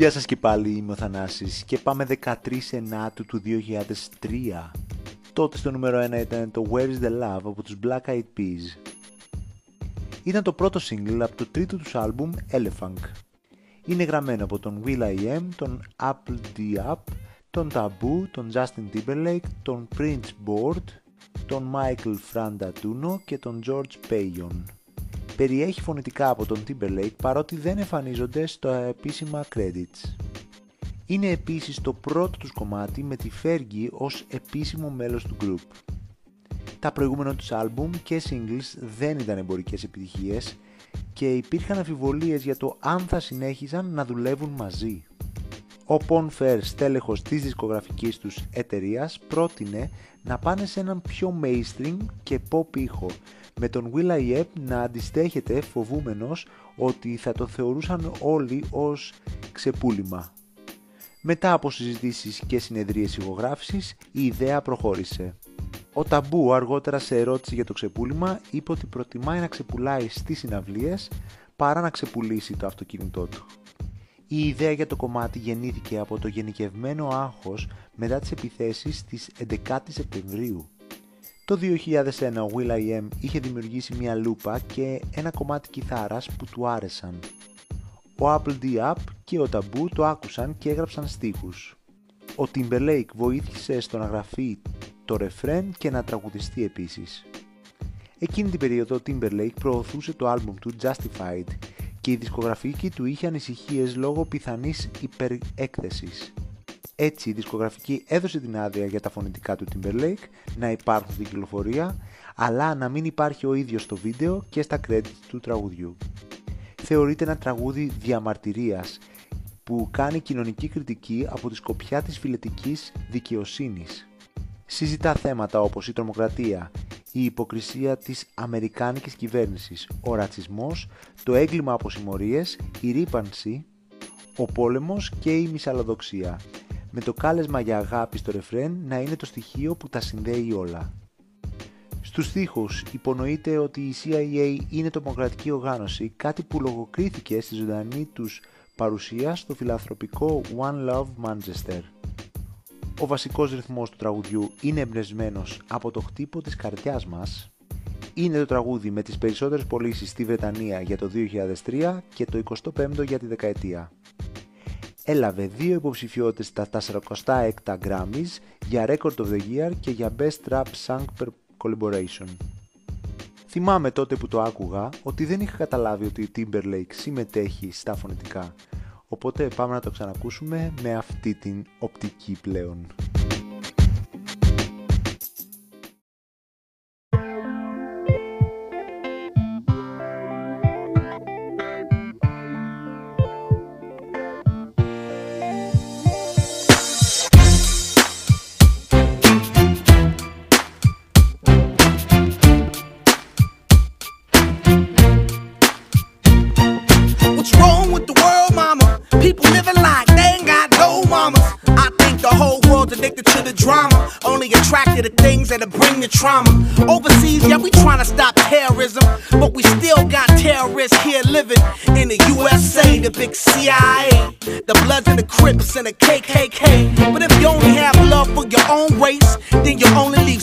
Γεια σας και πάλι, είμαι ο Θανάσης και πάμε 13 Ενάτου του 2003. Τότε στο νούμερο 1 ήταν το Where is the Love από τους Black Eyed Peas. Ήταν το πρώτο single από το τρίτο τους άλμπουμ Elephant. Είναι γραμμένο από τον will.i.am, τον Apple D Up, τον Taboo, τον Justin Timberlake, τον Prince Board, τον Michael Frandaduno και τον George Payon περιέχει φωνητικά από τον Timberlake παρότι δεν εμφανίζονται στα επίσημα credits. Είναι επίσης το πρώτο τους κομμάτι με τη Fergie ως επίσημο μέλος του group. Τα προηγούμενα τους άλμπουμ και singles δεν ήταν εμπορικές επιτυχίες και υπήρχαν αμφιβολίες για το αν θα συνέχιζαν να δουλεύουν μαζί. Ο Pon Fair, στέλεχος της δισκογραφικής τους εταιρείας, πρότεινε να πάνε σε έναν πιο mainstream και pop ήχο με τον Will.i.am να αντιστέχεται φοβούμενος ότι θα το θεωρούσαν όλοι ως ξεπούλημα. Μετά από συζητήσεις και συνεδρίες ηχογράφησης, η ιδέα προχώρησε. Ο Ταμπού αργότερα σε ερώτηση για το ξεπούλημα είπε ότι προτιμάει να ξεπουλάει στις συναυλίες παρά να ξεπουλήσει το αυτοκίνητό του. Η ιδέα για το κομμάτι γεννήθηκε από το γενικευμένο άγχος μετά τις επιθέσεις της 11 Σεπτεμβρίου το 2001 ο will.i.am είχε δημιουργήσει μια λούπα και ένα κομμάτι κιθάρας που του άρεσαν. Ο Apple D Up και ο Taboo το άκουσαν και έγραψαν στίχους. Ο Timberlake βοήθησε στο να γραφεί το ρεφρέν και να τραγουδιστεί επίσης. Εκείνη την περίοδο ο Timberlake προωθούσε το άλμπουμ του Justified και η δισκογραφική του είχε ανησυχίες λόγω πιθανής υπερέκθεσης. Έτσι η δισκογραφική έδωσε την άδεια για τα φωνητικά του Timberlake να υπάρχουν στην κυκλοφορία, αλλά να μην υπάρχει ο ίδιος στο βίντεο και στα credits του τραγουδιού. Θεωρείται ένα τραγούδι διαμαρτυρίας που κάνει κοινωνική κριτική από τη σκοπιά της φιλετικής δικαιοσύνης. Συζητά θέματα όπως η τρομοκρατία, η υποκρισία της Αμερικάνικης κυβέρνησης, ο ρατσισμός, το έγκλημα από συμμορίες, η ρήπανση, ο πόλεμος και η μυσαλλοδοξία με το κάλεσμα για αγάπη στο ρεφρέν να είναι το στοιχείο που τα συνδέει όλα. Στους στίχους υπονοείται ότι η CIA είναι τρομοκρατική οργάνωση, κάτι που λογοκρίθηκε στη ζωντανή τους παρουσία στο φιλανθρωπικό One Love Manchester. Ο βασικός ρυθμός του τραγουδιού είναι εμπνευσμένος από το χτύπο της καρδιάς μας. Είναι το τραγούδι με τις περισσότερες πωλήσεις στη Βρετανία για το 2003 και το 25ο για τη δεκαετία έλαβε δύο υποψηφιότητες στα 46 Grammys για Record of the Year και για Best Rap Song Per Collaboration. Θυμάμαι τότε που το άκουγα ότι δεν είχα καταλάβει ότι η Timberlake συμμετέχει στα φωνητικά, οπότε πάμε να το ξανακούσουμε με αυτή την οπτική πλέον. That'll bring the trauma. Overseas, yeah, we trying to stop terrorism, but we still got terrorists here living in the USA, the big CIA, the Bloods and the Crips and the KKK. But if you only have love for your own race, then you only leave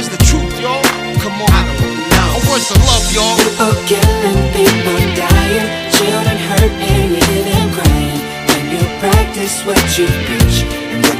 Where's the truth, y'all? Come on. I don't know. Oh, where's the love, y'all? People killing, people dying, children hurt and you hear them crying. When you practice what you preach and what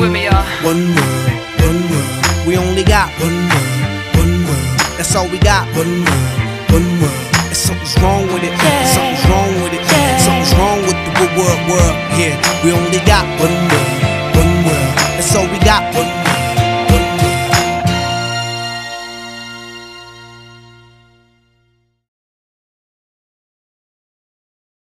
Sing with me, y'all. One world, one world. We only got one world, one world. That's all we got. One world, one world. And something's wrong with it. Something's wrong with it. Something's wrong with the world, world. Yeah, we only got one world, one world. That's all we got. One